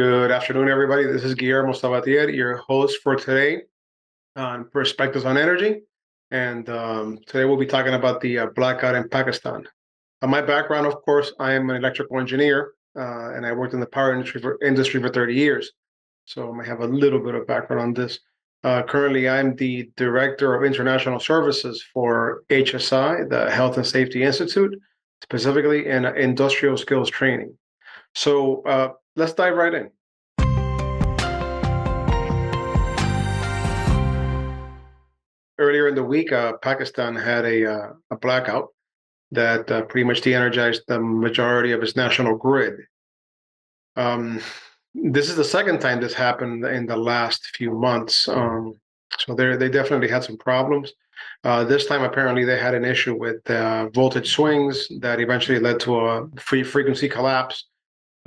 Good afternoon, everybody. This is Guillermo Sabatier, your host for today on Perspectives on Energy. And um, today we'll be talking about the uh, blackout in Pakistan. Uh, my background, of course, I am an electrical engineer uh, and I worked in the power industry for, industry for 30 years. So I have a little bit of background on this. Uh, currently, I'm the Director of International Services for HSI, the Health and Safety Institute, specifically in industrial skills training. So uh, let's dive right in. Earlier in the week, uh, Pakistan had a, uh, a blackout that uh, pretty much de-energized the majority of its national grid. Um, this is the second time this happened in the last few months. Um, so they they definitely had some problems. Uh, this time, apparently, they had an issue with uh, voltage swings that eventually led to a free frequency collapse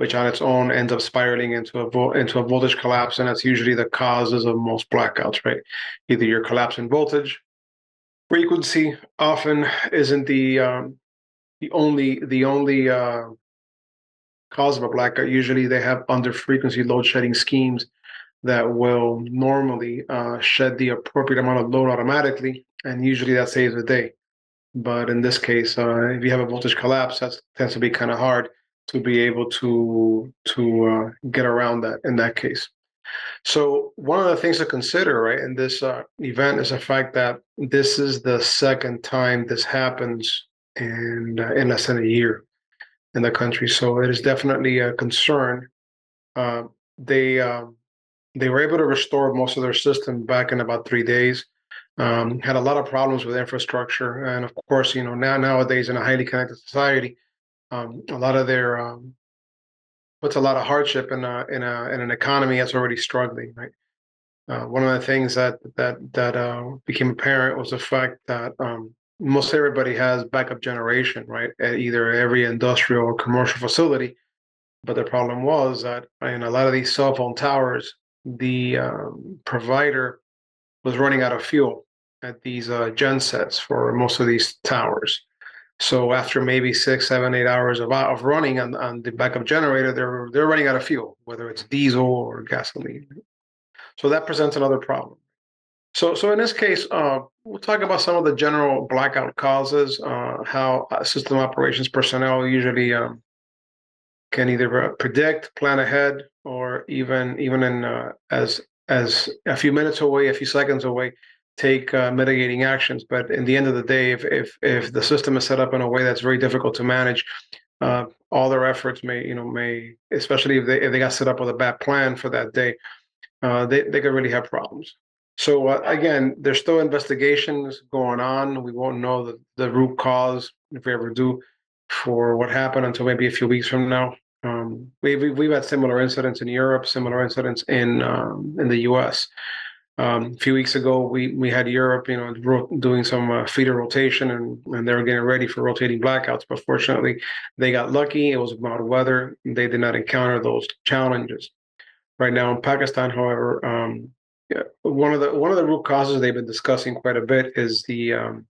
which on its own ends up spiraling into a vo- into a voltage collapse, and that's usually the causes of most blackouts. Right, either your collapse in voltage, frequency often isn't the um, the only the only uh, cause of a blackout. Usually, they have under frequency load shedding schemes that will normally uh, shed the appropriate amount of load automatically, and usually that saves the day. But in this case, uh, if you have a voltage collapse, that tends to be kind of hard to be able to to uh, get around that in that case. So one of the things to consider, right, in this uh, event is the fact that this is the second time this happens in uh, in less than a year in the country. So it is definitely a concern. Uh, they um, they were able to restore most of their system back in about three days. Um, had a lot of problems with infrastructure, and of course, you know now nowadays in a highly connected society, um, a lot of their um, puts a lot of hardship in a, in a in an economy that's already struggling. Right. Uh, one of the things that that that uh, became apparent was the fact that um, most everybody has backup generation, right, at either every industrial or commercial facility. But the problem was that in a lot of these cell phone towers, the um, provider was running out of fuel at these uh, gen sets for most of these towers. So after maybe six, seven, eight hours of, of running on, on the backup generator, they're they're running out of fuel, whether it's diesel or gasoline. So that presents another problem. So so in this case, uh, we'll talk about some of the general blackout causes, uh, how uh, system operations personnel usually um, can either predict, plan ahead, or even even in uh, as as a few minutes away, a few seconds away, take uh, mitigating actions. But in the end of the day, if if if the system is set up in a way that's very difficult to manage, uh, all their efforts may you know may especially if they if they got set up with a bad plan for that day, uh, they they could really have problems. So uh, again, there's still investigations going on. We won't know the, the root cause if we ever do for what happened until maybe a few weeks from now. Um, we've we've had similar incidents in Europe, similar incidents in um, in the U.S. Um, a few weeks ago, we we had Europe, you know, ro- doing some uh, feeder rotation, and and they were getting ready for rotating blackouts. But fortunately, they got lucky. It was mild weather. They did not encounter those challenges. Right now in Pakistan, however, um, yeah, one of the one of the root causes they've been discussing quite a bit is the um,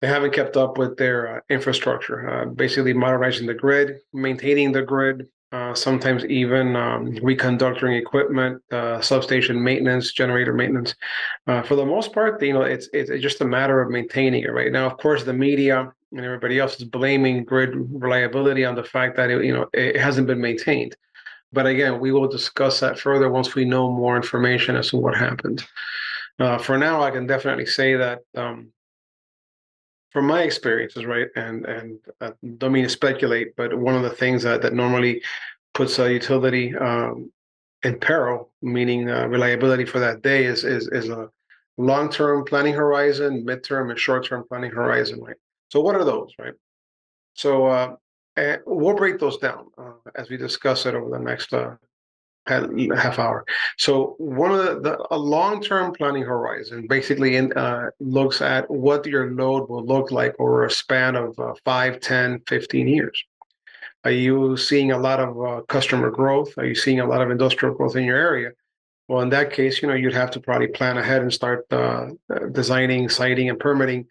they haven't kept up with their uh, infrastructure, uh, basically modernizing the grid, maintaining the grid, uh, sometimes even um, reconductoring equipment, uh, substation maintenance, generator maintenance. Uh, for the most part, you know, it's, it's just a matter of maintaining it. Right now, of course, the media and everybody else is blaming grid reliability on the fact that it, you know it hasn't been maintained. But again, we will discuss that further once we know more information as to what happened. Uh, for now, I can definitely say that um, from my experiences, right, and and uh, don't mean to speculate, but one of the things that that normally puts a utility um, in peril, meaning uh, reliability for that day, is is is a long-term planning horizon, midterm, and short-term planning horizon, right? So what are those, right? So uh, we'll break those down uh, as we discuss it over the next uh, half hour. So one of the, the a long-term planning horizon basically in, uh, looks at what your load will look like over a span of uh, 5, 10, 15 years. Are you seeing a lot of uh, customer growth? Are you seeing a lot of industrial growth in your area? Well, in that case, you know, you'd have to probably plan ahead and start uh, designing, siting, and permitting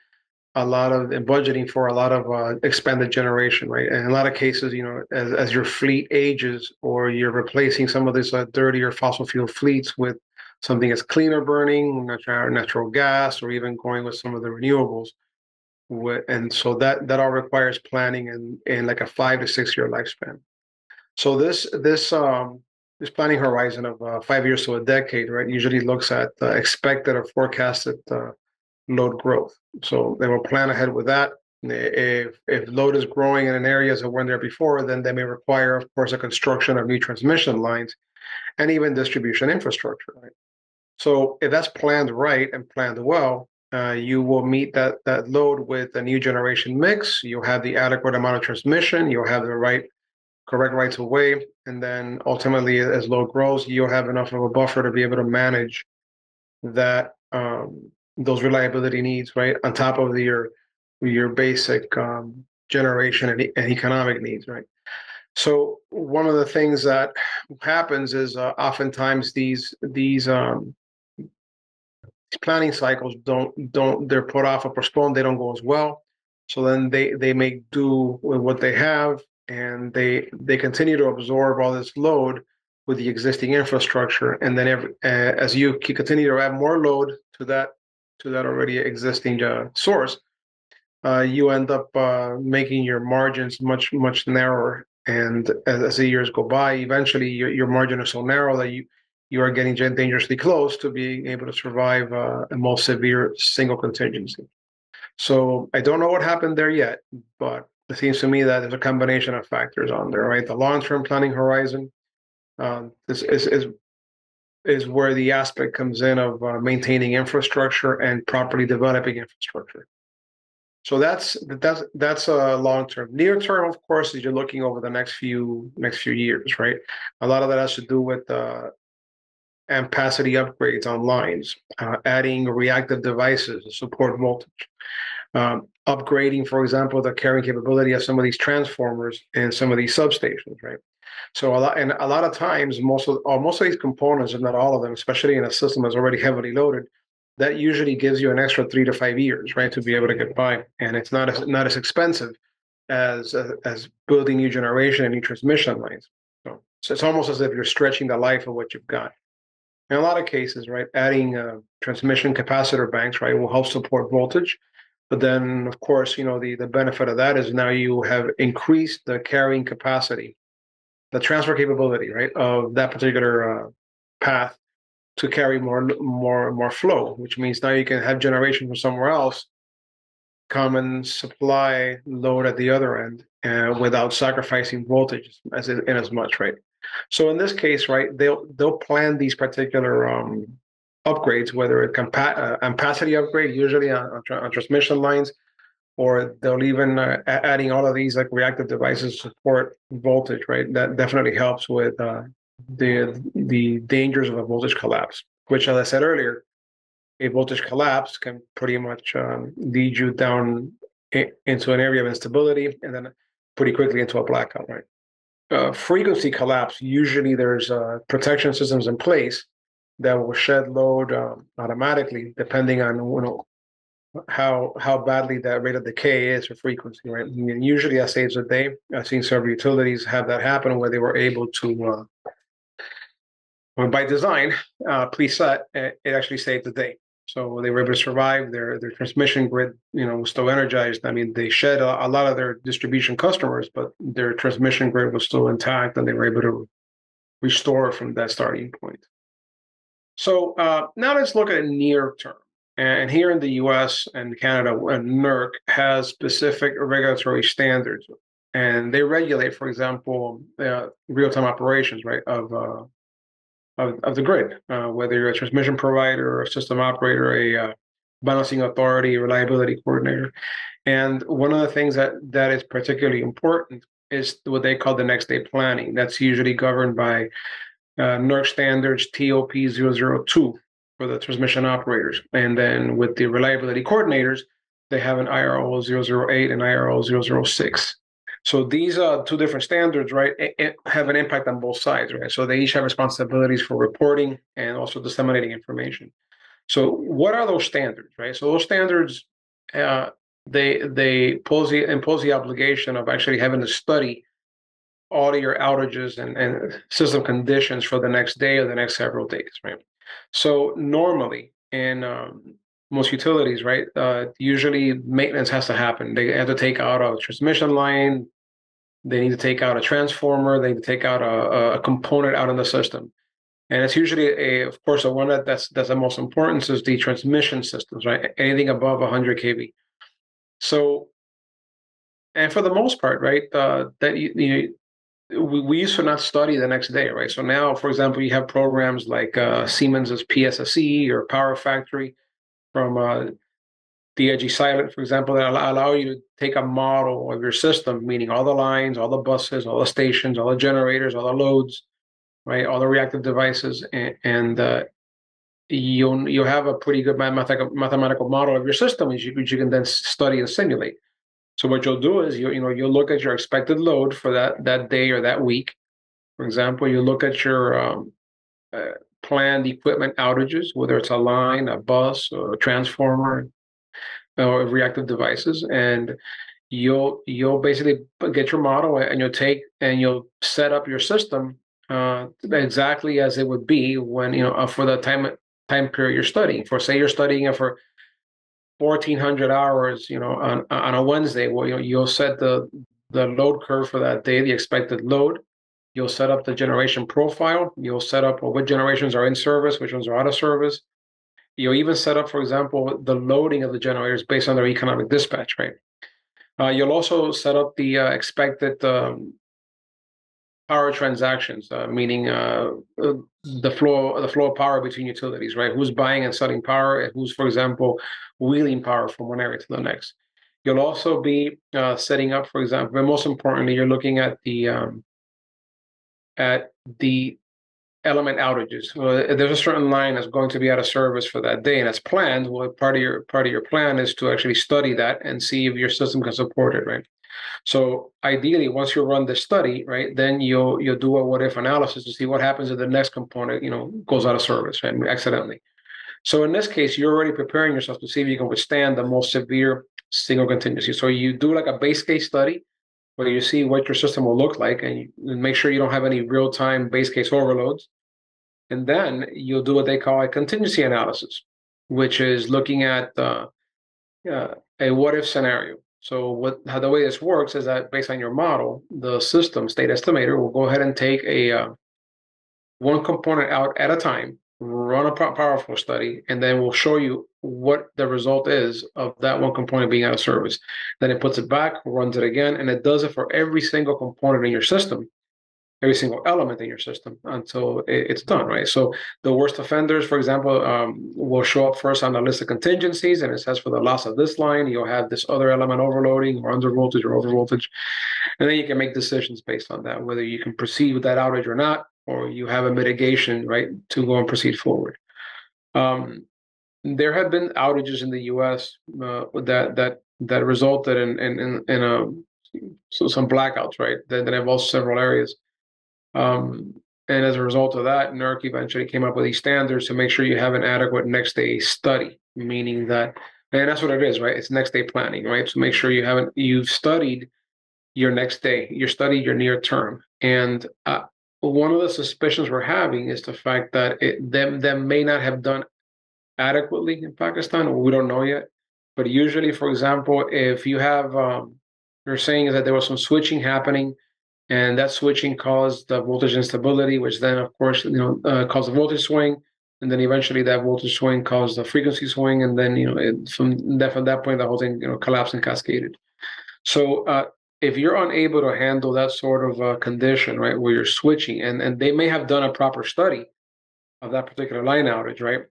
a lot of and budgeting for a lot of uh, expanded generation, right? And in a lot of cases, you know, as, as your fleet ages or you're replacing some of these uh, dirtier fossil fuel fleets with something that's cleaner burning, natural, natural gas, or even going with some of the renewables. And so that that all requires planning and in like a five to six year lifespan. So this this um, this planning horizon of uh, five years to a decade, right, usually looks at expected or forecasted uh, load growth. So they will plan ahead with that. If if load is growing in an areas that weren't there before, then they may require, of course, a construction of new transmission lines and even distribution infrastructure. Right? So if that's planned right and planned well, uh, you will meet that that load with a new generation mix. You'll have the adequate amount of transmission. You'll have the right, correct rights of way, and then ultimately, as load grows, you'll have enough of a buffer to be able to manage that um, those reliability needs, right, on top of the, your your basic um, generation and, and, economic needs, right. So one of the things that happens is uh, oftentimes these these um, planning cycles don't don't they're put off or postponed. They don't go as well. So then they they make do with what they have, and they they continue to absorb all this load with the existing infrastructure. And then every, uh, as you continue to add more load to that to that already existing uh, source, uh, you end up uh, making your margins much much narrower. And as, as, the years go by, eventually your, your margin is so narrow that you you are getting dangerously close to being able to survive uh, a most severe single contingency. So I don't know what happened there yet, but it seems to me that there's a combination of factors on there, right? The long-term planning horizon um, is, is, is is where the aspect comes in of uh, maintaining infrastructure and properly developing infrastructure. So that's that's that's a uh, long term. Near term, of course, is you're looking over the next few next few years, right? A lot of that has to do with uh, ampacity upgrades on lines, uh, adding reactive devices to support voltage, um, upgrading, for example, the carrying capability of some of these transformers and some of these substations, right? So a lot and a lot of times, most of or most of these components, if not all of them, especially in a system that's already heavily loaded, that usually gives you an extra three to five years, right, to be able to get by, and it's not as not as expensive as uh, as building new generation and new transmission lines. So, so it's almost as if you're stretching the life of what you've got. In a lot of cases, right, adding uh, transmission capacitor banks, right, will help support voltage. But then, of course, you know the the benefit of that is now you have increased the carrying capacity the transfer capability, right, of that particular uh, path to carry more more more flow, which means now you can have generation from somewhere else come and supply load at the other end uh, without sacrificing voltage as in, as much, right? So in this case, right, they'll they'll plan these particular um, upgrades, whether it compa- uh, ampacity upgrade, usually on, on, tra- on transmission lines, or they'll even uh, adding all of these like reactive devices support voltage, right? That definitely helps with uh, the the dangers of a voltage collapse. Which, as I said earlier, a voltage collapse can pretty much um, lead you down into an area of instability, and then pretty quickly into a blackout, right? Uh, frequency collapse. Usually, there's uh, protection systems in place that will shed load um, automatically, depending on you know how how badly that rate of decay is for frequency, right? I mean, usually that saves a day. I've seen several utilities have that happen where they were able to, uh, by design, uh, preset, it actually saved the day. So they were able to survive. Their their transmission grid, you know, was still energized. I mean, they shed a, a lot of their distribution customers, but their transmission grid was still intact, and they were able to restore from that starting point. So uh, now let's look at near term. And here in the US and Canada, NERC has specific regulatory standards. And they regulate, for example, uh, real time operations, right, of, uh, of, of, the grid, uh, whether you're a transmission provider, a system operator, a uh, balancing authority, reliability coordinator. And one of the things that, that is particularly important is what they call the next day planning. That's usually governed by uh, NERC standards TOP 002 for the transmission operators. And then with the reliability coordinators, they have an IRO 008 and IRO 006. So these are two different standards, right? Have an impact on both sides, right? So they each have responsibilities for reporting and also disseminating information. So what are those standards, right? So those standards uh, they they impose the impose the obligation of actually having to study all your outages and, and system conditions for the next day or the next several days, right? So normally in um, most utilities, right, uh, usually maintenance has to happen. They have to take out a transmission line, they need to take out a transformer, they need to take out a, a component out in the system. And it's usually a, of course, the one that that's that's the most important is the transmission systems, right? Anything above 100 kV. So, and for the most part, right, uh, that you, you we, we used to not study the next day, right? So now, for example, you have programs like uh, Siemens's PSSE or Power Factory from uh, DIgSILENT, for example, that allow you to take a model of your system, meaning all the lines, all the buses, all the stations, all the generators, all the loads, right, all the reactive devices, and, and uh, you'll you have a pretty good mathematical mathematical model of your system, which you, which you can then study and simulate. So what you'll do is you you know you'll look at your expected load for that that day or that week. For example, you look at your um, uh, planned equipment outages, whether it's a line, a bus, or a transformer, or reactive devices, and you'll you'll basically get your model and you'll take and you'll set up your system uh, exactly as it would be when you know uh, for the time time period you're studying. For say you're studying it for 1400 hours you know on, on a wednesday well you know, you'll set the the load curve for that day the expected load. You'll set up the generation profile. You'll set up what generations are in service which ones are out of service. You'll even set up for example the loading of the generators based on their economic dispatch right uh, you'll also set up the uh, expected um, power transactions, uh, meaning uh, uh, the flow the flow of power between utilities, right? Who's buying and selling power, and who's, for example, wheeling power from one area to the next. You'll also be uh, setting up, for example, but most importantly, you're looking at the um, at the element outages. Well, there's a certain line that's going to be out of service for that day, and as planned, well, part of your part of your plan is to actually study that and see if your system can support it, right? So ideally, once you run the study, right, then you'll you'll do a what if analysis to see what happens if the next component, you know, goes out of service, right, accidentally. So in this case, you're already preparing yourself to see if you can withstand the most severe single contingency. So you do like a base case study where you see what your system will look like and, you, and make sure you don't have any real time base case overloads. And then you'll do what they call a contingency analysis, which is looking at uh, uh, a what if scenario. So what how the way this works is that based on your model, the system state estimator will go ahead and take a uh, one component out at a time, run a power flow study, and then we'll show you what the result is of that one component being out of service. Then it puts it back, runs it again, and it does it for every single component in your system every single element in your system until it's done, right? So the worst offenders, for example, um, will show up first on the list of contingencies, and it says for the loss of this line, you'll have this other element overloading or under voltage or over voltage, and then you can make decisions based on that, whether you can proceed with that outage or not, or you have a mitigation, right, to go and proceed forward. Um, there have been outages in the U.S. Uh, that that that resulted in in in, in a so some blackouts, right? That, that involve several areas. Um, and as a result of that, NERC eventually came up with these standards to make sure you have an adequate next day study, meaning that, and that's what it is, right? It's next day planning, right? So make sure you haven't, you've studied your next day, you studied your near term. And uh, one of the suspicions we're having is the fact that it, them, them may not have done adequately in Pakistan. We don't know yet. But usually, for example, if you have, um, you're saying is that there was some switching happening and that switching caused the voltage instability, which then, of course, you know, uh, caused the voltage swing, and then eventually that voltage swing caused the frequency swing, and then you know, it, from that from that point, the whole thing you know collapsed and cascaded. So uh, if you're unable to handle that sort of uh, condition, right, where you're switching, and and they may have done a proper study of that particular line outage, right?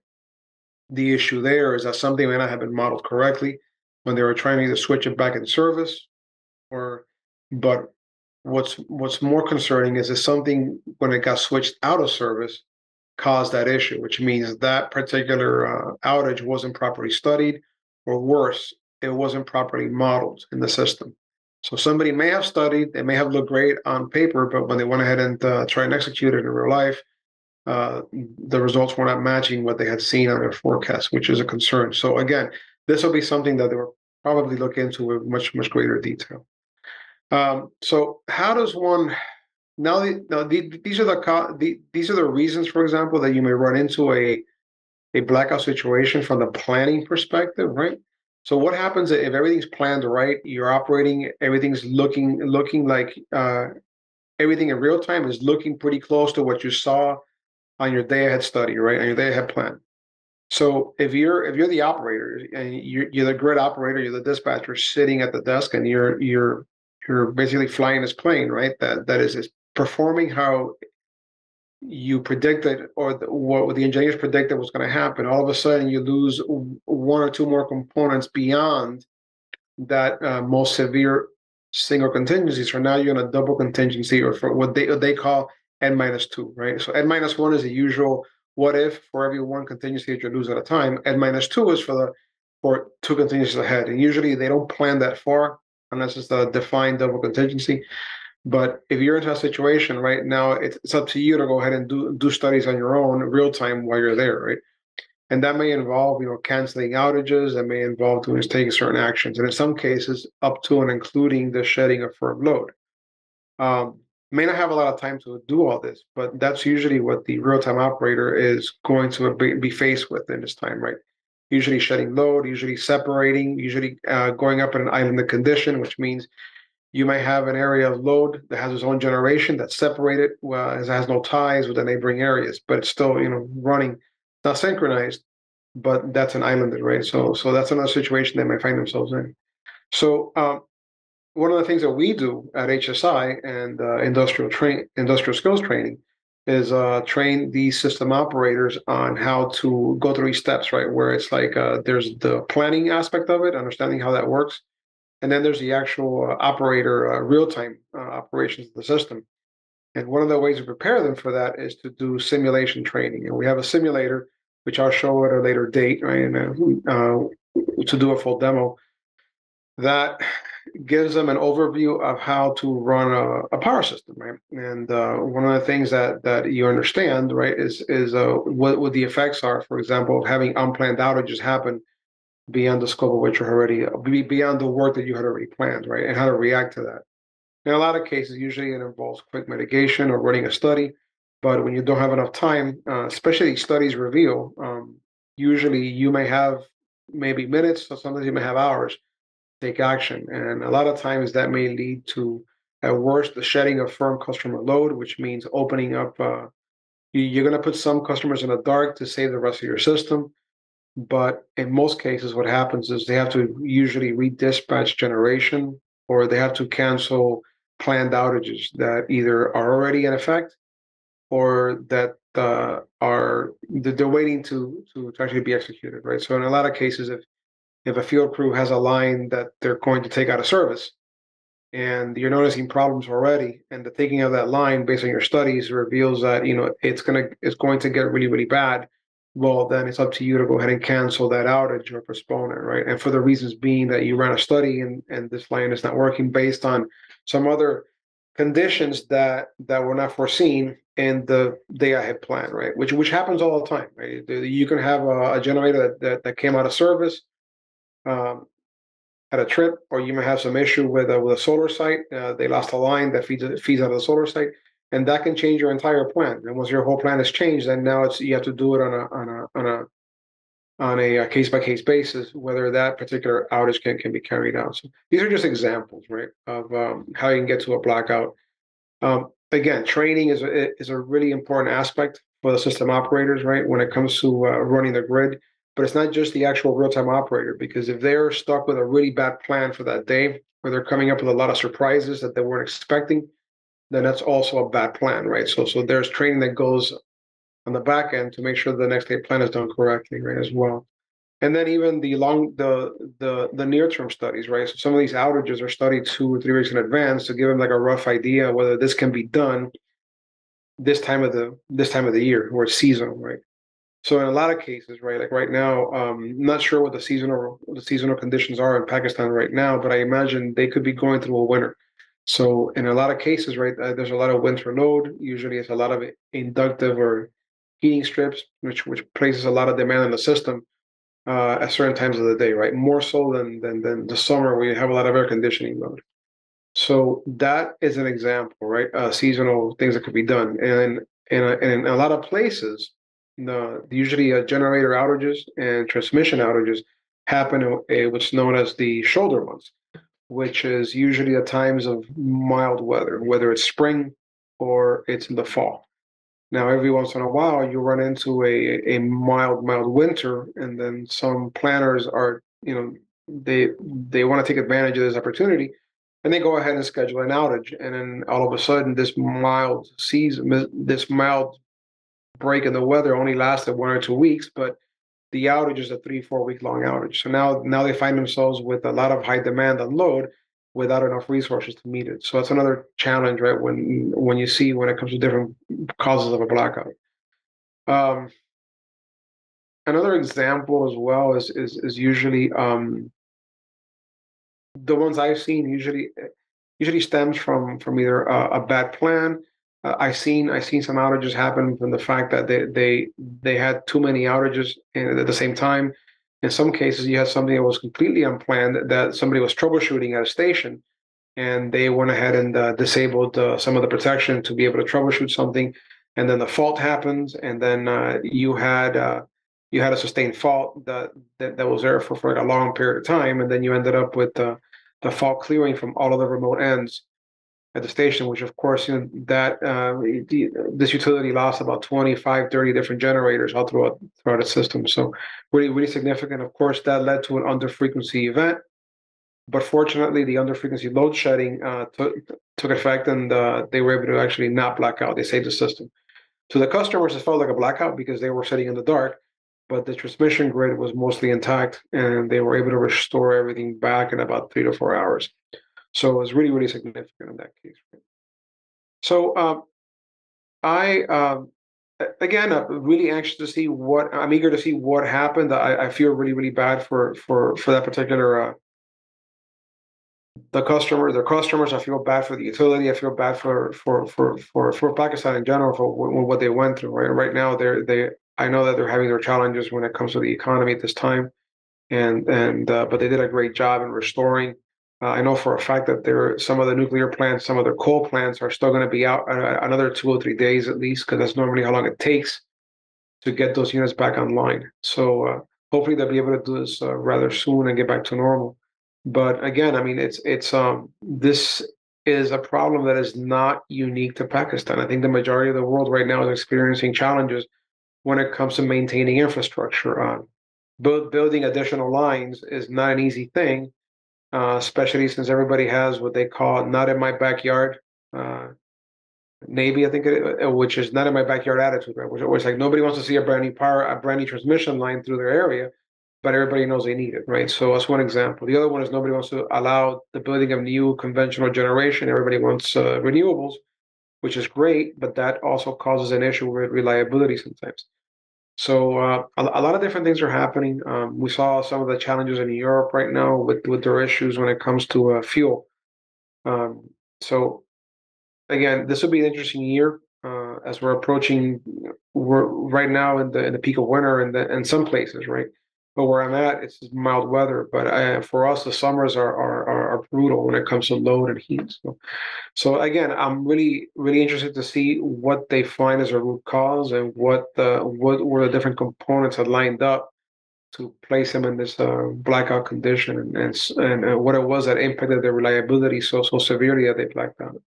The issue there is that something may not have been modeled correctly when they were trying to either switch it back in service, or but what's what's more concerning is if something when it got switched out of service caused that issue, which means that particular uh, outage wasn't properly studied, or worse, it wasn't properly modeled in the system. So somebody may have studied, they may have looked great on paper, but when they went ahead and uh, tried and execute it in real life, uh, the results were not matching what they had seen on their forecast, which is a concern. So again, this will be something that they were probably look into in much much greater detail. Um, so how does one now? The, now the, these are the, the these are the reasons, for example, that you may run into a a blackout situation from the planning perspective, right? So what happens if everything's planned right? You're operating, everything's looking looking like uh, everything in real time is looking pretty close to what you saw on your day ahead study, right? On your day ahead plan. So if you're if you're the operator and you're, you're the grid operator, you're the dispatcher sitting at the desk, and you're you're you're basically flying this plane, right? That that is, is performing how you predicted or the, what the engineers predicted was going to happen. All of a sudden, you lose one or two more components beyond that uh, most severe single contingency. So now you're in a double contingency, or for what they what they call n minus two, right? So n minus one is the usual what if for every one contingency that you lose at a time, n minus two is for the for two contingencies ahead. And usually they don't plan that far unless it's a defined double contingency. But if you're into a situation right now, it's, it's up to you to go ahead and do do studies on your own real time while you're there, right? And that may involve, you know, canceling outages. That may involve doing taking certain actions, and in some cases, up to and including the shedding of firm load. Um, may not have a lot of time to do all this, but that's usually what the real time operator is going to be faced with in this time, right? Usually shedding load, usually separating, usually uh, going up in an islanded condition, which means you may have an area of load that has its own generation that's separated, it has no ties with the neighboring areas, but it's still, you know, running, not synchronized, but that's an islanded, right? So, so that's another situation they might find themselves in. So, um, one of the things that we do at HSI and uh, industrial train industrial skills training is uh, train these system operators on how to go through these steps, right? Where it's like uh, there's the planning aspect of it, understanding how that works, and then there's the actual uh, operator uh, real-time uh, operations of the system. And one of the ways to prepare them for that is to do simulation training. And we have a simulator, which I'll show at a later date, right? And uh, to do a full demo that gives them an overview of how to run a, a power system, right? And uh, one of the things that that you understand, right, is is uh, what what the effects are. For example, of having unplanned outages happen beyond the scope of what you're already beyond the work that you had already planned, right? And how to react to that. In a lot of cases, usually it involves quick mitigation or running a study. But when you don't have enough time, uh, especially studies reveal, um, usually you may have maybe minutes, or sometimes you may have hours take action. And a lot of times that may lead to, at worst, the shedding of firm customer load, which means opening up. Uh, you, are going to put some customers in the dark to save the rest of your system. But in most cases, what happens is they have to usually redispatch generation or they have to cancel planned outages that either are already in effect or that uh, are they're waiting to to actually be executed, right? So in a lot of cases, if if a field crew has a line that they're going to take out of service, and you're noticing problems already, and the taking of that line based on your studies reveals that you know it's gonna it's going to get really really bad well, then it's up to you to go ahead and cancel that outage or postpone it, right? And for the reasons being that you ran a study and, and this line is not working based on some other conditions that that were not foreseen in the day ahead plan, right? Which which happens all the time, right? You can have a, a generator that, that, that came out of service um, at a trip, or you may have some issue with a, with a solar site. Uh, they lost a line that feeds feeds out of the solar site and that can change your entire plan. And once your whole plan is changed, then now it's you have to do it on a on a on a on a case by case basis whether that particular outage can can be carried out. So these are just examples, right, of um, how you can get to a blackout. Um, again, training is a, is a really important aspect for the system operators, right, when it comes to uh, running the grid. But it's not just the actual real time operator because if they're stuck with a really bad plan for that day, or they're coming up with a lot of surprises that they weren't expecting, then that's also a bad plan, right? So so there's training that goes on the back end to make sure the next day plan is done correctly, right, as well. And then even the long the the the near term studies, right? So some of these outages are studied two or three weeks in advance to give them like a rough idea whether this can be done this time of the this time of the year or season right? So in a lot of cases, right, like right now, um, not sure what the seasonal the seasonal conditions are in Pakistan right now, but I imagine they could be going through a winter. So in a lot of cases, right, uh, there's a lot of winter load. Usually, it's a lot of inductive or heating strips, which which places a lot of demand on the system. uh, at certain times of the day, right? More so than than than the summer where you have a lot of air conditioning load. So that is an example, right? Uh, seasonal things that could be done, and in a, in a lot of places, the usually uh, generator outages and transmission outages happen in what's known as the shoulder months, which is usually at times of mild weather, whether it's spring or it's in the fall. Now, every once in a while, you run into a, a mild, mild winter, and then some planners are, you know, they they want to take advantage of this opportunity, and they go ahead and schedule an outage, and then all of a sudden, this mild season, this mild break in the weather only lasted one or two weeks, but the outage is a three, four week long outage. So now, now they find themselves with a lot of high demand and load, without enough resources to meet it. So that's another challenge, right? When when you see when it comes to different causes of a blackout. Um, another example as well is is is usually um, the ones I've seen usually usually stems from from either a, a bad plan. Uh, I seen I seen some outages happen from the fact that they they they had too many outages at the same time. In some cases, you had something that was completely unplanned that somebody was troubleshooting at a station, and they went ahead and uh, disabled uh, some of the protection to be able to troubleshoot something, and then the fault happens, and then uh, you had uh, you had a sustained fault that, that that was there for, for like a long period of time, and then you ended up with the the fault clearing from all of the remote ends at the station, which of course, you know, that uh, this utility lost about 25, 30 different generators all throughout throughout the system. So really, really significant. Of course, that led to an under frequency event. But fortunately, the under frequency load shedding uh, took took effect, and uh, they were able to actually not black out. They saved the system. To the customers, it felt like a blackout because they were sitting in the dark, but the transmission grid was mostly intact, and they were able to restore everything back in about three to four hours. So it was really, really significant in that case. So um, I, um, again, I'm really anxious to see what I'm eager to see what happened. I, I feel really, really bad for for for that particular uh, the customer, the customers. I feel bad for the utility. I feel bad for for for for for Pakistan in general for what they went through. Right, right now, they're they. I know that they're having their challenges when it comes to the economy at this time, and and uh, but they did a great job in restoring uh, I know for a fact that there some of the nuclear plants, some of the coal plants are still going to be out uh, another two or three days at least, because that's normally how long it takes to get those units back online. So uh, hopefully they'll be able to do this uh, rather soon and get back to normal. But again, I mean, it's it's um this is a problem that is not unique to Pakistan. I think the majority of the world right now is experiencing challenges when it comes to maintaining infrastructure. On build, building additional lines is not an easy thing uh, especially since everybody has what they call "not in my backyard." Uh, NIMBY, I think, it, uh, which is not in my backyard attitude, right? Which, which like nobody wants to see a brand new power, a brand new transmission line through their area, but everybody knows they need it, right? So that's one example. The other one is nobody wants to allow the building of new conventional generation. Everybody wants uh, renewables, which is great, but that also causes an issue with reliability sometimes. So uh, a, a, lot of different things are happening. Um, we saw some of the challenges in Europe right now with with their issues when it comes to uh, fuel. Um, so again, this will be an interesting year uh, as we're approaching. We're right now in the in the peak of winter in in some places, right? But where I'm at, it's mild weather. But I, for us, the summers are, are are brutal when it comes to load and heat. So, so again, I'm really really interested to see what they find as a root cause and what the what were the different components that lined up to place them in this uh, blackout condition and and, and uh, what it was that impacted their reliability so so severely that they blacked out.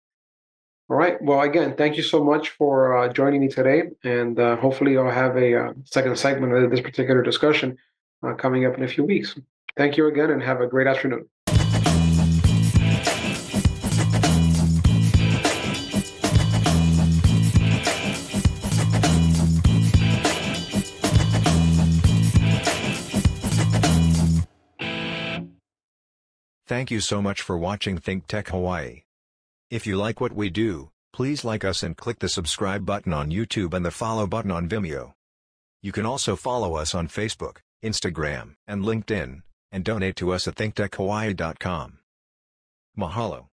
All right. Well, again, thank you so much for uh, joining me today, and uh, hopefully, I'll have a uh, second segment of this particular discussion uh, coming up in a few weeks. Thank you again and have a great afternoon. Thank you so much for watching Think Tech Hawaii. If you like what we do, please like us and click the subscribe button on YouTube and the follow button on Vimeo. You can also follow us on Facebook. Instagram, and LinkedIn, and donate to us at thinktechhawaii.com. Mahalo.